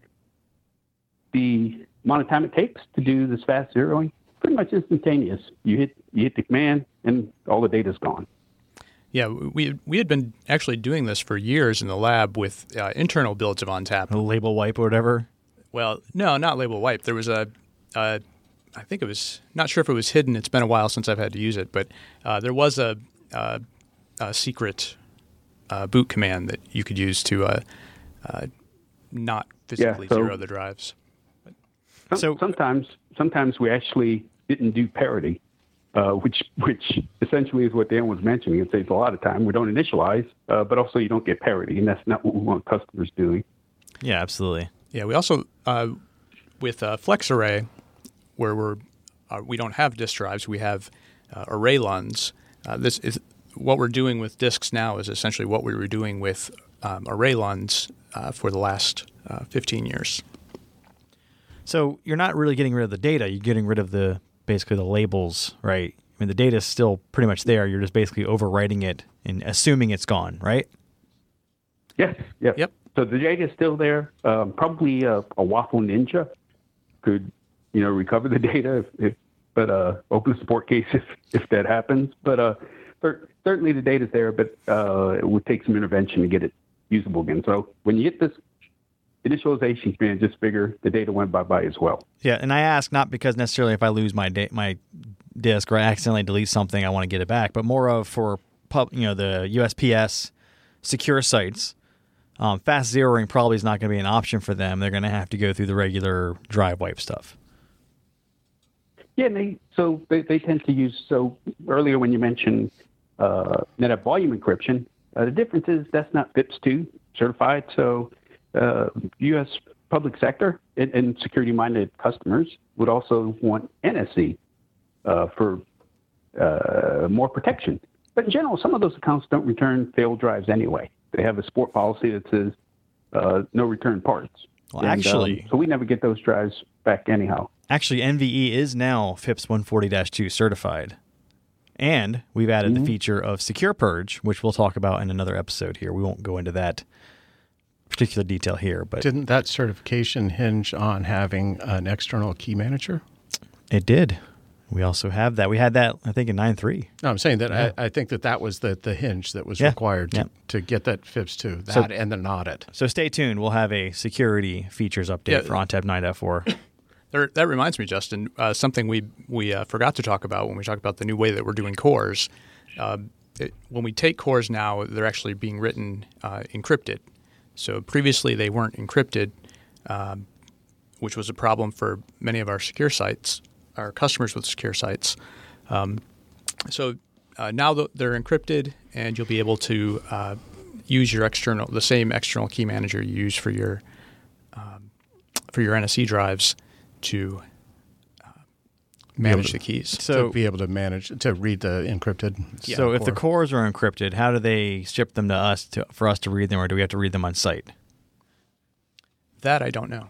[SPEAKER 7] the amount of time it takes to do this fast zeroing pretty much instantaneous. You hit you hit the command, and all the data's gone.
[SPEAKER 6] yeah, we we had been actually doing this for years in the lab with uh, internal builds of ONTAP.
[SPEAKER 1] A label wipe or whatever?
[SPEAKER 6] Well, no, not label wipe. There was a, uh, think it was not sure if it was hidden. It's been a while since I've had to use it, but uh, there was a, a, a secret uh, boot command that you could use to uh, uh, not physically
[SPEAKER 7] so-
[SPEAKER 6] zero the drives.
[SPEAKER 7] Some,
[SPEAKER 1] So-
[SPEAKER 7] sometimes sometimes we actually didn't do parity, uh, which which essentially is what Dan was mentioning. It saves a lot of time. We don't initialize, uh, but also you don't get parity, and that's not what we want customers doing.
[SPEAKER 1] Yeah, absolutely.
[SPEAKER 6] Yeah, we also uh, with uh, FlexArray, where we're uh, we don't have disk drives, we have uh, array LUNs. Uh, this is what we're doing with disks now is essentially what we were doing with um, array LUNs uh, for the last uh, 15 years.
[SPEAKER 1] So you're not really getting rid of the data; you're getting rid of the basically the labels, right? I mean, the data is still pretty much there. You're just basically overwriting it and assuming it's gone, right?
[SPEAKER 7] Yes. Yep.
[SPEAKER 6] Yep.
[SPEAKER 7] So the data is still there. Um, probably a, a WAFL Ninja could, you know, recover the <laughs> data, if, if, but uh, open a support case <laughs> if, if that happens. But uh, cer- certainly the data is there, but uh, it would take some intervention to get it usable again. So when you get this initialization command, just figure the data went bye bye as well.
[SPEAKER 1] Yeah, and I ask not because necessarily if I lose my da- my disk or I accidentally delete something, I want to get it back, but more of for pub, you know, the USPS secure sites. Um, fast zeroing probably is not going to be an option for them. They're going to have to go through the regular drive wipe stuff.
[SPEAKER 7] Yeah, and they so they, they tend to use so earlier when you mentioned uh, NetApp volume encryption, uh, the difference is that's not FIPS two certified. So uh, U.S. public sector and, and security minded customers would also want NSE uh, for uh, more protection. But in general, some of those accounts don't return failed drives anyway. They have a support policy that says uh, no return parts.
[SPEAKER 1] Well,
[SPEAKER 7] And, um,
[SPEAKER 1] actually-
[SPEAKER 7] so we never get those drives back anyhow.
[SPEAKER 1] Actually, NVE is now FIPS 140-2 certified. And we've added the feature of Secure Purge, which we'll talk about in another episode here. We won't go into that particular detail here, but
[SPEAKER 4] Didn't that certification hinge on having an external key manager?
[SPEAKER 1] it did. We also have that. We had that, I think, in 9.3.
[SPEAKER 4] No, I'm saying that I, I think that that was the, the hinge that was
[SPEAKER 1] Yeah.
[SPEAKER 4] required to,
[SPEAKER 1] Yeah.
[SPEAKER 4] to get that FIPS to that
[SPEAKER 1] So-
[SPEAKER 4] and an audit.
[SPEAKER 1] So stay tuned. We'll have a security features update
[SPEAKER 6] Yeah.
[SPEAKER 1] for ONTAP 9.4. <coughs>
[SPEAKER 6] There, that reminds me, Justin, uh, something we we uh, forgot to talk about when we talked about the new way that we're doing cores. Uh, it, when we take cores now, they're actually being written uh, encrypted. So previously they weren't encrypted, um, which was a problem for many of our secure sites, our customers with secure sites. Um, so uh, now th- they're encrypted, and you'll be able to uh, use your external, the same external key manager you use for your um, for your NSE drives to manage the keys.
[SPEAKER 1] So
[SPEAKER 4] to be able to manage to read the encrypted.
[SPEAKER 1] So if the cores are encrypted, how do they ship them to us to, for us to read them, or do we have to read them on site?
[SPEAKER 6] That I don't know.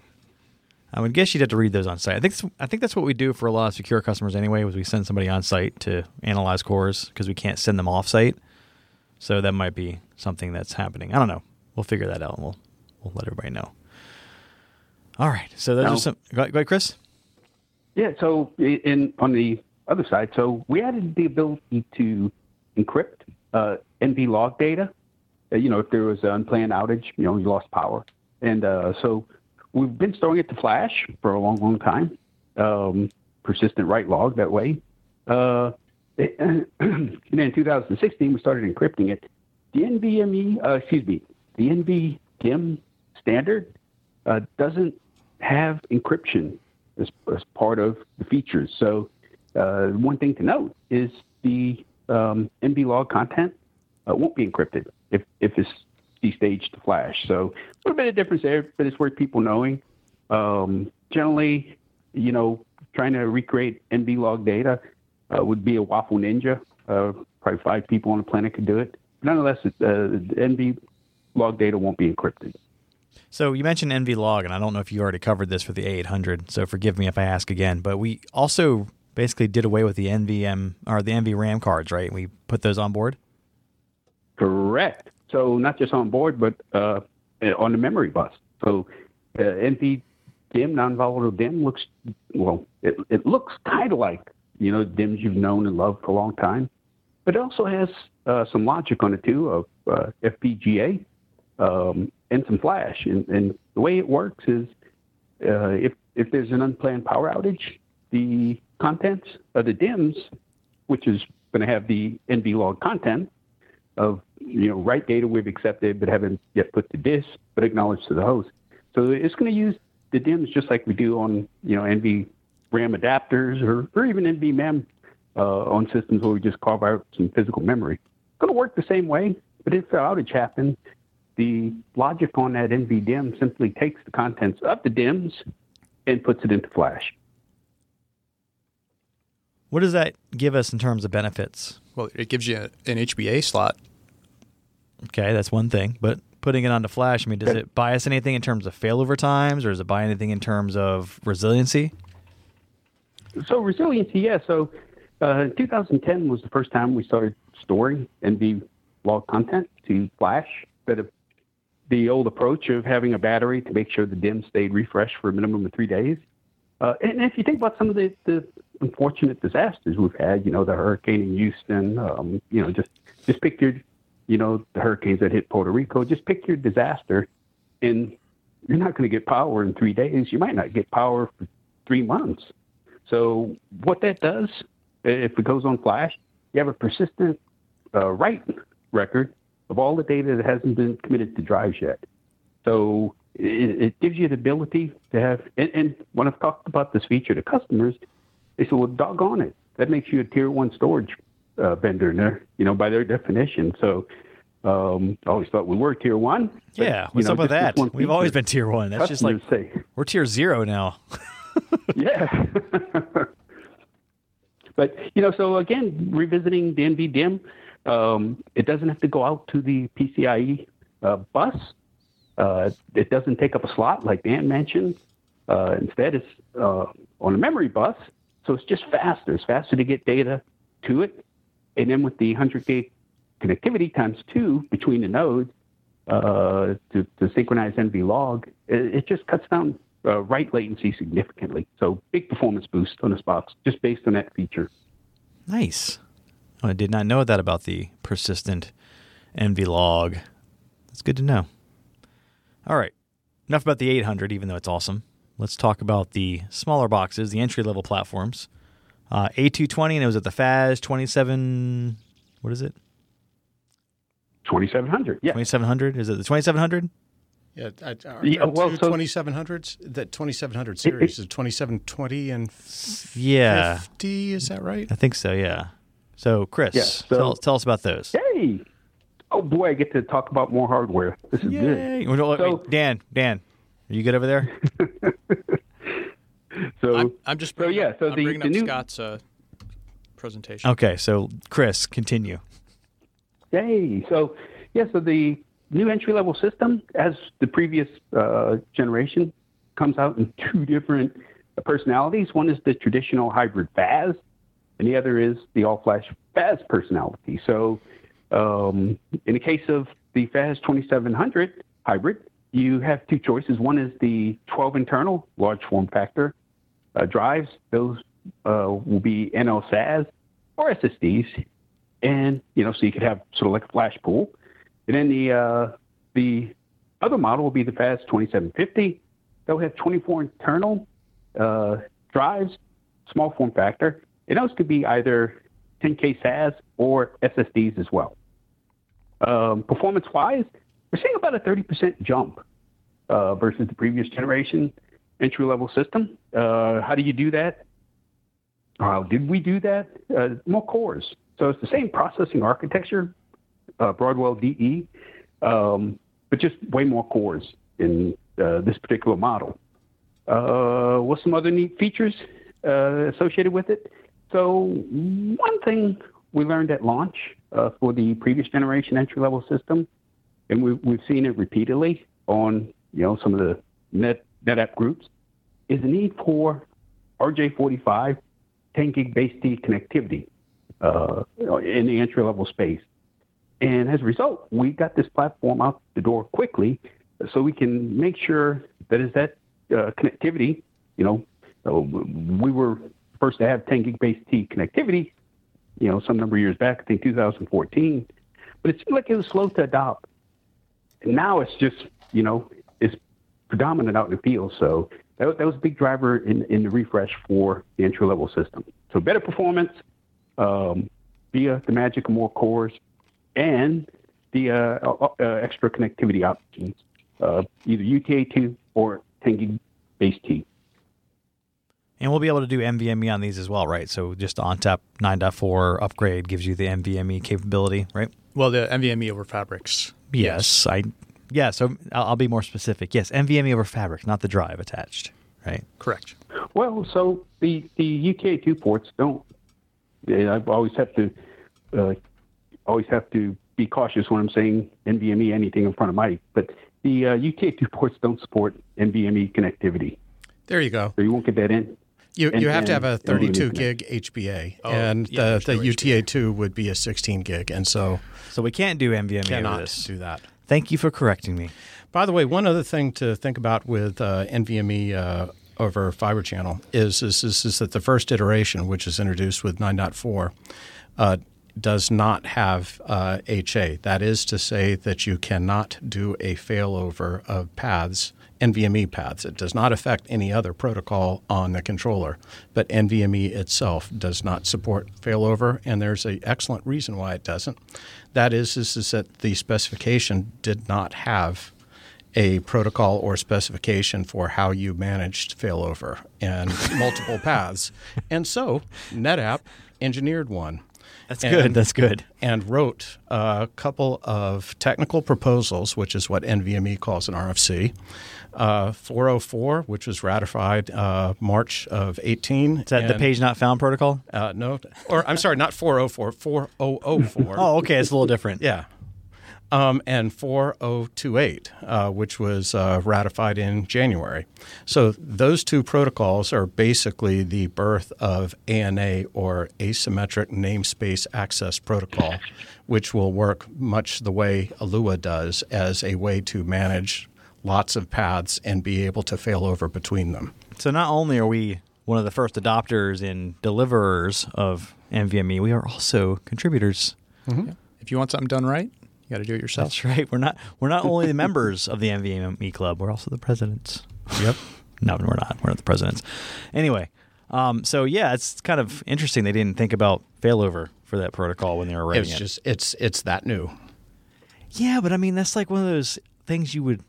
[SPEAKER 1] I would guess you'd have to read those on site. I think that's- I think that's what we do for a lot of secure customers anyway. Was we send somebody on site to analyze cores because we can't send them off site. So that might be something that's happening. I don't know. We'll figure that out and we'll we'll let everybody know. All right. So those
[SPEAKER 7] Now-
[SPEAKER 1] are some. Go, go ahead, Chris.
[SPEAKER 7] Yeah, so in on the other side, so we added the ability to encrypt uh, NV log data. Uh, you know, if there was an unplanned outage, you know, you lost power, and uh, so we've been storing it to flash for a long, long time. Um, persistent write log that way. Uh, <clears throat> and then in 2016, we started encrypting it. The NVMe, uh, excuse me, the NVDIMM standard uh, doesn't have encryption as, as part of the features. So uh, one thing to note is the um, NV log content uh, won't be encrypted if, if it's destaged to flash. So a little bit of difference there, but it's worth people knowing. Um, generally, you know, trying to recreate NV log data uh, would be a WAFL ninja. Uh, probably five people on the planet could do it. Nonetheless, uh, the NV log data won't be encrypted.
[SPEAKER 1] So you mentioned NV log, and I don't know if you already covered this for the A800. So forgive me if I ask again. But we also basically did away with the NVM or the NV RAM cards, right? We put those on board.
[SPEAKER 7] Correct. So not just on board, but uh, on the memory bus. So uh, NV DIMM, non-volatile DIMM, looks well. It, it looks kind of like you know DIMMs you've known and loved for a long time, but it also has uh, some logic on it too of uh, FPGA um, and some flash. And, and the way it works is uh, if if there's an unplanned power outage, the contents of the DIMMs, which is going to have the NV log content of you know write data we've accepted but haven't yet put to disk but acknowledged to the host. So it's going to use the DIMMs just like we do on you know NV RAM adapters or, or even NVMem uh, on systems where we just carve out some physical memory. It's going to work the same way, but if the outage happens, the logic on that NVDIMM simply takes the contents of the DIMMs and puts it into Flash.
[SPEAKER 1] What does that give us in terms of benefits?
[SPEAKER 6] Well, it gives you an HBA slot.
[SPEAKER 1] Okay, that's one thing. But putting it onto Flash, I mean, does it buy us anything in terms of failover times, or does it buy anything in terms of resiliency?
[SPEAKER 7] so resiliency, yeah. So uh, 2010 was the first time we started storing NV log content to flash. Instead of the old approach of having a battery to make sure the DIMM stayed refreshed for a minimum of three days. Uh, and if you think about some of the, the unfortunate disasters we've had, you know, the hurricane in Houston, um, you know, just just pick your, you know, the hurricanes that hit Puerto Rico. Just pick your disaster, and you're not going to get power in three days. You might not get power for three months. So what that does, if it goes on flash, you have a persistent uh, write record of all the data that hasn't been committed to drives yet. So it, it gives you the ability to have, and, and when I've talked about this feature to customers, they say, well, doggone it. That makes you a tier one storage uh, vendor, there, you know, by their definition. So um, I always thought we were tier one. but,
[SPEAKER 1] Yeah, what's
[SPEAKER 7] know,
[SPEAKER 1] up with that? We've always been tier one. That's just like
[SPEAKER 7] say,
[SPEAKER 1] we're tier zero now. <laughs> <laughs>
[SPEAKER 7] yeah. <laughs> but you know, so again, revisiting the NVDIMM, um, it doesn't have to go out to the PCIe uh, bus. Uh, it doesn't take up a slot like Dan mentioned. Uh, instead, it's uh, on a memory bus, so it's just faster. It's faster to get data to it, and then with the 100 gig connectivity times two between the nodes uh, to, to synchronize NV log, it, it just cuts down uh, write latency significantly. So big performance boost on this box just based on that feature.
[SPEAKER 1] Nice. Oh, I did not know that about the persistent NV log. That's good to know. All right. Enough about the 800, even though it's awesome. Let's talk about the smaller boxes, the entry level platforms. Uh, A220, and it was at the FAS 27. What is it?
[SPEAKER 7] 2700. Yeah.
[SPEAKER 1] 2700? Is it the 2700?
[SPEAKER 4] Yeah, I, are,
[SPEAKER 7] Yeah, well,
[SPEAKER 4] two
[SPEAKER 7] so-
[SPEAKER 4] 2700s. That 2700 series is 2720 and
[SPEAKER 1] Yeah.
[SPEAKER 4] 50. Is that right?
[SPEAKER 1] I think so, yeah. So, Chris,
[SPEAKER 7] Yeah, so-
[SPEAKER 1] tell, tell us about those.
[SPEAKER 7] Hey. Oh boy, I get to talk about more hardware. This is good.
[SPEAKER 1] Yay. Wait, wait,
[SPEAKER 7] So-
[SPEAKER 1] Dan, Dan, are you good over there? <laughs>
[SPEAKER 7] So
[SPEAKER 6] I'm, I'm just
[SPEAKER 7] so
[SPEAKER 6] bringing
[SPEAKER 7] yeah,
[SPEAKER 6] up,
[SPEAKER 7] so
[SPEAKER 6] I'm
[SPEAKER 7] the,
[SPEAKER 6] bringing
[SPEAKER 7] the
[SPEAKER 6] up
[SPEAKER 7] new
[SPEAKER 6] Scott's uh, presentation.
[SPEAKER 1] Okay, so Chris, continue.
[SPEAKER 7] Yay. So, yeah, so the new entry level system, as the previous uh, generation, comes out in <laughs> two different personalities. One is the traditional hybrid FAS, and the other is the all flash FAS personality. So, um, in the case of the FAS 2700 hybrid, you have two choices. One is the 12 internal large form factor uh, drives, those uh, will be NLSAS or SSDs and you know, so you could have sort of like a flash pool. And then the uh, the other model will be the FAS 2750. They'll have 24 internal uh, drives, small form factor, and those could be either 10K SAS or SSDs as well. Um, performance wise, we're seeing about a 30% jump uh, versus the previous generation entry level system. Uh, how do you do that? How did we do that? Uh, more cores. So it's the same processing architecture, uh, Broadwell DE, um, but just way more cores in uh, this particular model. Uh, what's some other neat features associated with it? So one thing we learned at launch uh, for the previous generation entry level system, and we've, we've seen it repeatedly on you know some of the net NetApp groups, is the need for RJ45 10 gig base T connectivity uh, in the entry level space. And as a result, we got this platform out the door quickly so we can make sure that as that uh, connectivity, you know, uh, we were first to have 10 gig base T connectivity, you know, some number of years back, I think 2014, but it seemed like it was slow to adopt. And now it's just, you know, it's predominant out in the field. So that, that was a big driver in, in the refresh for the entry level system. So better performance um, via the magic of more cores and the uh, uh, uh, extra connectivity options, uh, either UTA2 or 10 gig base T.
[SPEAKER 1] And we'll be able to do NVMe on these as well, right? So just on ONTAP 9.4 upgrade gives you the NVMe capability, right?
[SPEAKER 6] Well, the NVMe over Fabrics.
[SPEAKER 1] Yes, I. Yeah, so I'll, I'll be more specific. Yes, NVMe over Fabric, not the drive attached, right?
[SPEAKER 6] Correct.
[SPEAKER 7] Well, so the the UTA2 ports don't. yeah, I always have to uh, always have to be cautious when I'm saying NVMe anything in front of Mike, but the uh, UTA2 ports don't support NVMe connectivity,
[SPEAKER 4] There you go.
[SPEAKER 7] so you won't get that in.
[SPEAKER 4] You, you have to have a 32 gig HBA,
[SPEAKER 6] Oh,
[SPEAKER 4] and
[SPEAKER 6] yeah,
[SPEAKER 4] the, the
[SPEAKER 6] no
[SPEAKER 4] UTA2 would be a 16 gig, and so
[SPEAKER 1] So we can't do NVMe over
[SPEAKER 4] cannot
[SPEAKER 1] this.
[SPEAKER 4] do that.
[SPEAKER 1] Thank you for correcting me.
[SPEAKER 4] By the way, one other thing to think about with uh, NVMe uh, over Fiber Channel is, is, is, is that the first iteration, which is introduced with 9.4, uh, does not have uh, HA. That is to say that you cannot do a failover of paths, NVMe paths. It does not affect any other protocol on the controller, but NVMe itself does not support failover, and there's an excellent reason why it doesn't. That is, is, is that the specification did not have a protocol or specification for how you managed failover and multiple paths. And so NetApp engineered one.
[SPEAKER 1] That's
[SPEAKER 4] And-
[SPEAKER 1] good. That's good.
[SPEAKER 4] And wrote a couple of technical proposals, which is what NVMe calls an RFC. Uh, 404, which was ratified uh, March of 18.
[SPEAKER 1] Is that the page not found protocol?
[SPEAKER 4] Uh, no, or I'm sorry, not 404, 4004. <laughs>
[SPEAKER 1] Oh, okay. It's a little different.
[SPEAKER 4] Yeah. Um, and 4028, uh, which was uh, ratified in January. So those two protocols are basically the birth of ANA or Asymmetric Namespace Access Protocol, which will work much the way ALUA does as a way to manage lots of paths and be able to fail over between them.
[SPEAKER 1] So not only are we one of the first adopters and deliverers of NVMe, we are also contributors.
[SPEAKER 6] If you want something done right, you got to do it yourself.
[SPEAKER 1] That's right. We're not we're not only the members of the NVMe club, we're also the presidents.
[SPEAKER 4] Yep. <laughs>
[SPEAKER 1] No, we're not. We're not the presidents. Anyway, um, so yeah, it's kind of interesting they didn't think about failover for that protocol when they were writing
[SPEAKER 4] It's
[SPEAKER 1] it.
[SPEAKER 4] just it's it's that new.
[SPEAKER 1] yeah, but I mean that's like one of those things you would.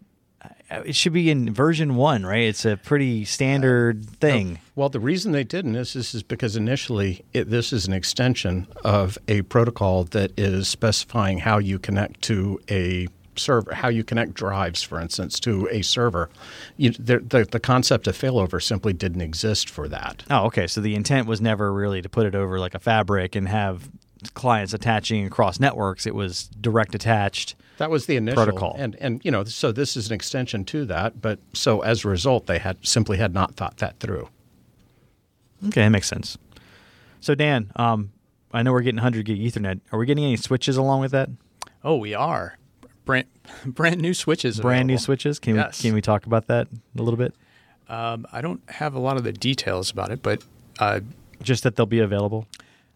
[SPEAKER 1] Uh, It should be in version one, right? It's a pretty standard thing.
[SPEAKER 4] Well, the reason they didn't is this is because initially it, this is an extension of a protocol that is specifying how you connect to a server, how you connect drives, for instance, to a server. You, the, the, the concept of failover simply didn't exist for that.
[SPEAKER 1] Oh, okay. So the intent was never really to put it over like a fabric and have clients attaching across networks. It was direct attached.
[SPEAKER 4] That was the initial
[SPEAKER 1] Protocol.
[SPEAKER 4] and and you know so this is an extension to that. But so as a result, they had simply had not thought that through.
[SPEAKER 1] Okay, that makes sense. So Dan, um, I know we're getting 100 gig Ethernet. Are we getting any switches along with that?
[SPEAKER 6] Oh, we are brand <laughs> brand new switches.
[SPEAKER 1] Brand new switches? Can
[SPEAKER 6] Yes.
[SPEAKER 1] we can we talk about that a little bit?
[SPEAKER 6] Um, I don't have a lot of the details about it, but uh,
[SPEAKER 1] Just that they'll be available.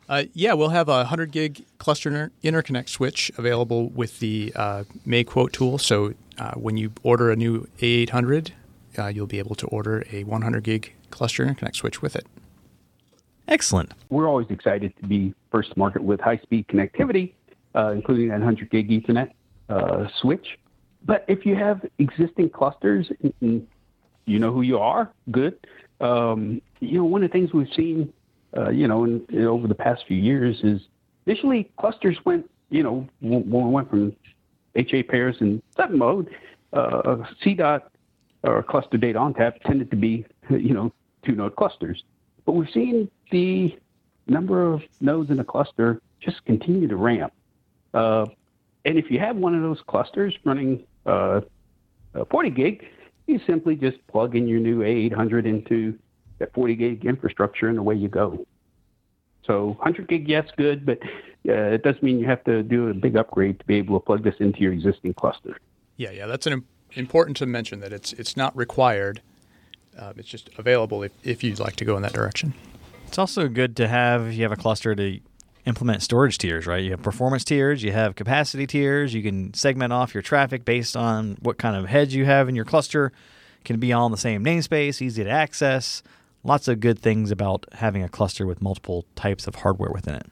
[SPEAKER 6] Uh, yeah, we'll have a 100 gig cluster inter- interconnect switch available with the uh, May quote tool. So uh, when you order a new A800, uh, you'll be able to order a 100 gig cluster interconnect switch with it.
[SPEAKER 1] Excellent.
[SPEAKER 7] We're always excited to be first to market with high-speed connectivity, uh, including that 100 gig Ethernet uh, switch. But if you have existing clusters, and you know who you are, good. Um, you know, one of the things we've seen, uh, you know, in over the past few years is initially clusters went, you know, we went from HA pairs in seven mode, uh, C dot or cluster Data ONTAP tended to be, <laughs> you know, two node clusters. But we've seen the number of nodes in a cluster just continue to ramp. Uh, and if you have one of those clusters running uh, 40 gig, you simply just plug in your new A800 into that 40 gig infrastructure and away you go. So 100 gig, yes, good, but uh, it does mean you have to do a big upgrade to be able to plug this into your existing cluster.
[SPEAKER 6] Yeah, yeah, that's an im- important to mention that it's it's not required. Uh, it's just available if, if you'd like to go in that direction.
[SPEAKER 1] It's also good to have if you have a cluster to implement storage tiers, right? You have performance tiers, you have capacity tiers. You can segment off your traffic based on what kind of heads you have in your cluster. It can be all in the same namespace, easy to access. Lots of good things about having a cluster with multiple types of hardware within it.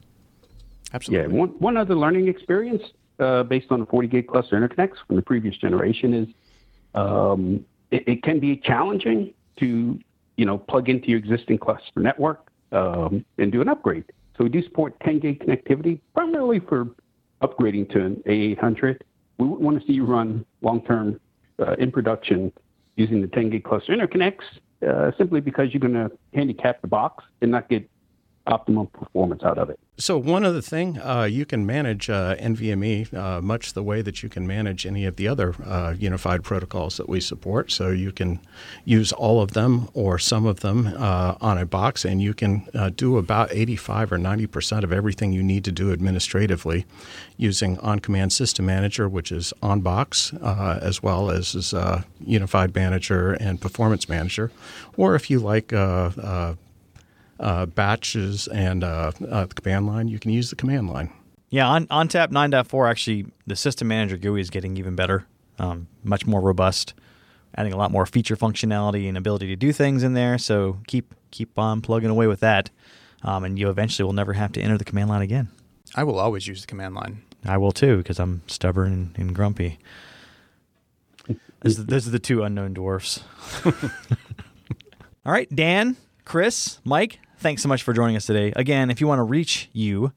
[SPEAKER 6] Absolutely.
[SPEAKER 7] Yeah, one, one other learning experience uh, based on the 40 gig cluster interconnects from the previous generation is um, it, it can be challenging to you know plug into your existing cluster network um, and do an upgrade. So we do support 10 gig connectivity primarily for upgrading to an A800. We wouldn't want to see you run long term uh, in production using the 10 gig cluster interconnects uh, simply because you're going to handicap the box and not get optimum performance out of it.
[SPEAKER 4] So one other thing, uh, you can manage uh, NVMe uh, much the way that you can manage any of the other uh, unified protocols that we support. So you can use all of them or some of them uh, on a box, and you can uh, do about 85 or 90 percent of everything you need to do administratively using OnCommand System Manager, which is on box, as well as Unified Manager and Performance Manager, or if you like uh, batches and uh, uh, the command line, you can use the command line.
[SPEAKER 1] Yeah, on ONTAP 9.4, actually, the system manager GUI is getting even better, um, much more robust, adding a lot more feature functionality and ability to do things in there. So keep keep on plugging away with that, um, and you eventually will never have to enter the command line again.
[SPEAKER 6] I will always use the command line.
[SPEAKER 1] I will too, because I'm stubborn and, and grumpy. Those are, those are the two unknown dwarfs. <laughs> <laughs> All right, Dan, Chris, Mike, thanks so much for joining us today. Again, if you want to reach you,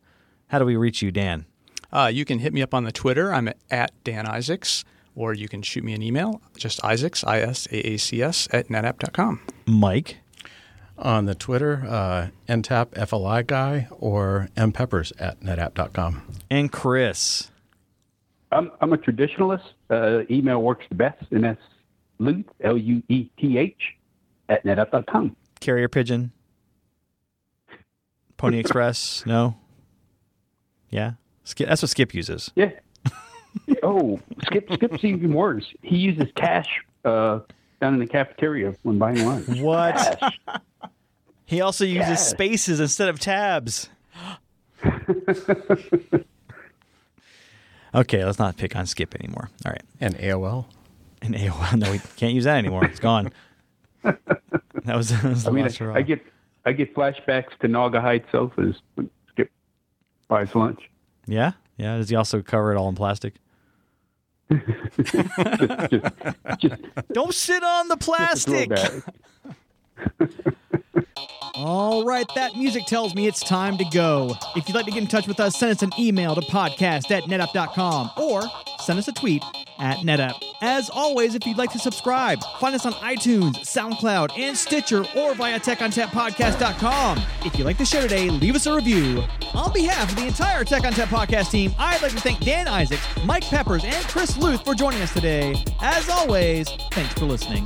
[SPEAKER 1] how do we reach you, Dan?
[SPEAKER 6] Uh, you can hit me up on the Twitter. I'm at Dan Isaacs, or you can shoot me an email, just Isaacs, I S A A C S, at netapp.com.
[SPEAKER 1] Mike?
[SPEAKER 4] On the Twitter, uh, NTAP FLI guy or mpeppers at netapp.com.
[SPEAKER 1] And Chris?
[SPEAKER 7] I'm, I'm a traditionalist. Uh, email works the best, and that's Lueth, L U E T H, at netapp.com.
[SPEAKER 1] Carrier pigeon? Pony Express? No. Yeah, Skip, that's what Skip uses.
[SPEAKER 7] Yeah. <laughs> oh, Skip Skip's even worse. He uses cash uh, down in the cafeteria when buying lunch.
[SPEAKER 1] What?
[SPEAKER 7] Cash.
[SPEAKER 1] He also uses
[SPEAKER 7] Yes.
[SPEAKER 1] spaces instead of tabs. <laughs> okay, let's not pick on Skip anymore. All right.
[SPEAKER 4] And AOL.
[SPEAKER 1] And AOL, <laughs> no, we can't use that anymore. It's gone. That was, that was the
[SPEAKER 7] I mean,
[SPEAKER 1] last straw.
[SPEAKER 7] I get I get flashbacks to Naugahyde sofas when Skip buys lunch.
[SPEAKER 1] Yeah, yeah. Does he also cover it all in plastic? <laughs>
[SPEAKER 7] Just
[SPEAKER 1] Don't sit on the plastic. <laughs> All right, that music tells me it's time to go. If you'd like to get in touch with us, send us an email to podcast at netapp.com or send us a tweet at netapp. As always, if you'd like to subscribe, find us on iTunes, SoundCloud, and Stitcher or via techontappodcast.com. If you like the show today, leave us a review. On behalf of the entire Tech ONTAP podcast team, I'd like to thank Dan Isaacs, Mike Peppers, and Chris Lueth for joining us today. As always, thanks for listening.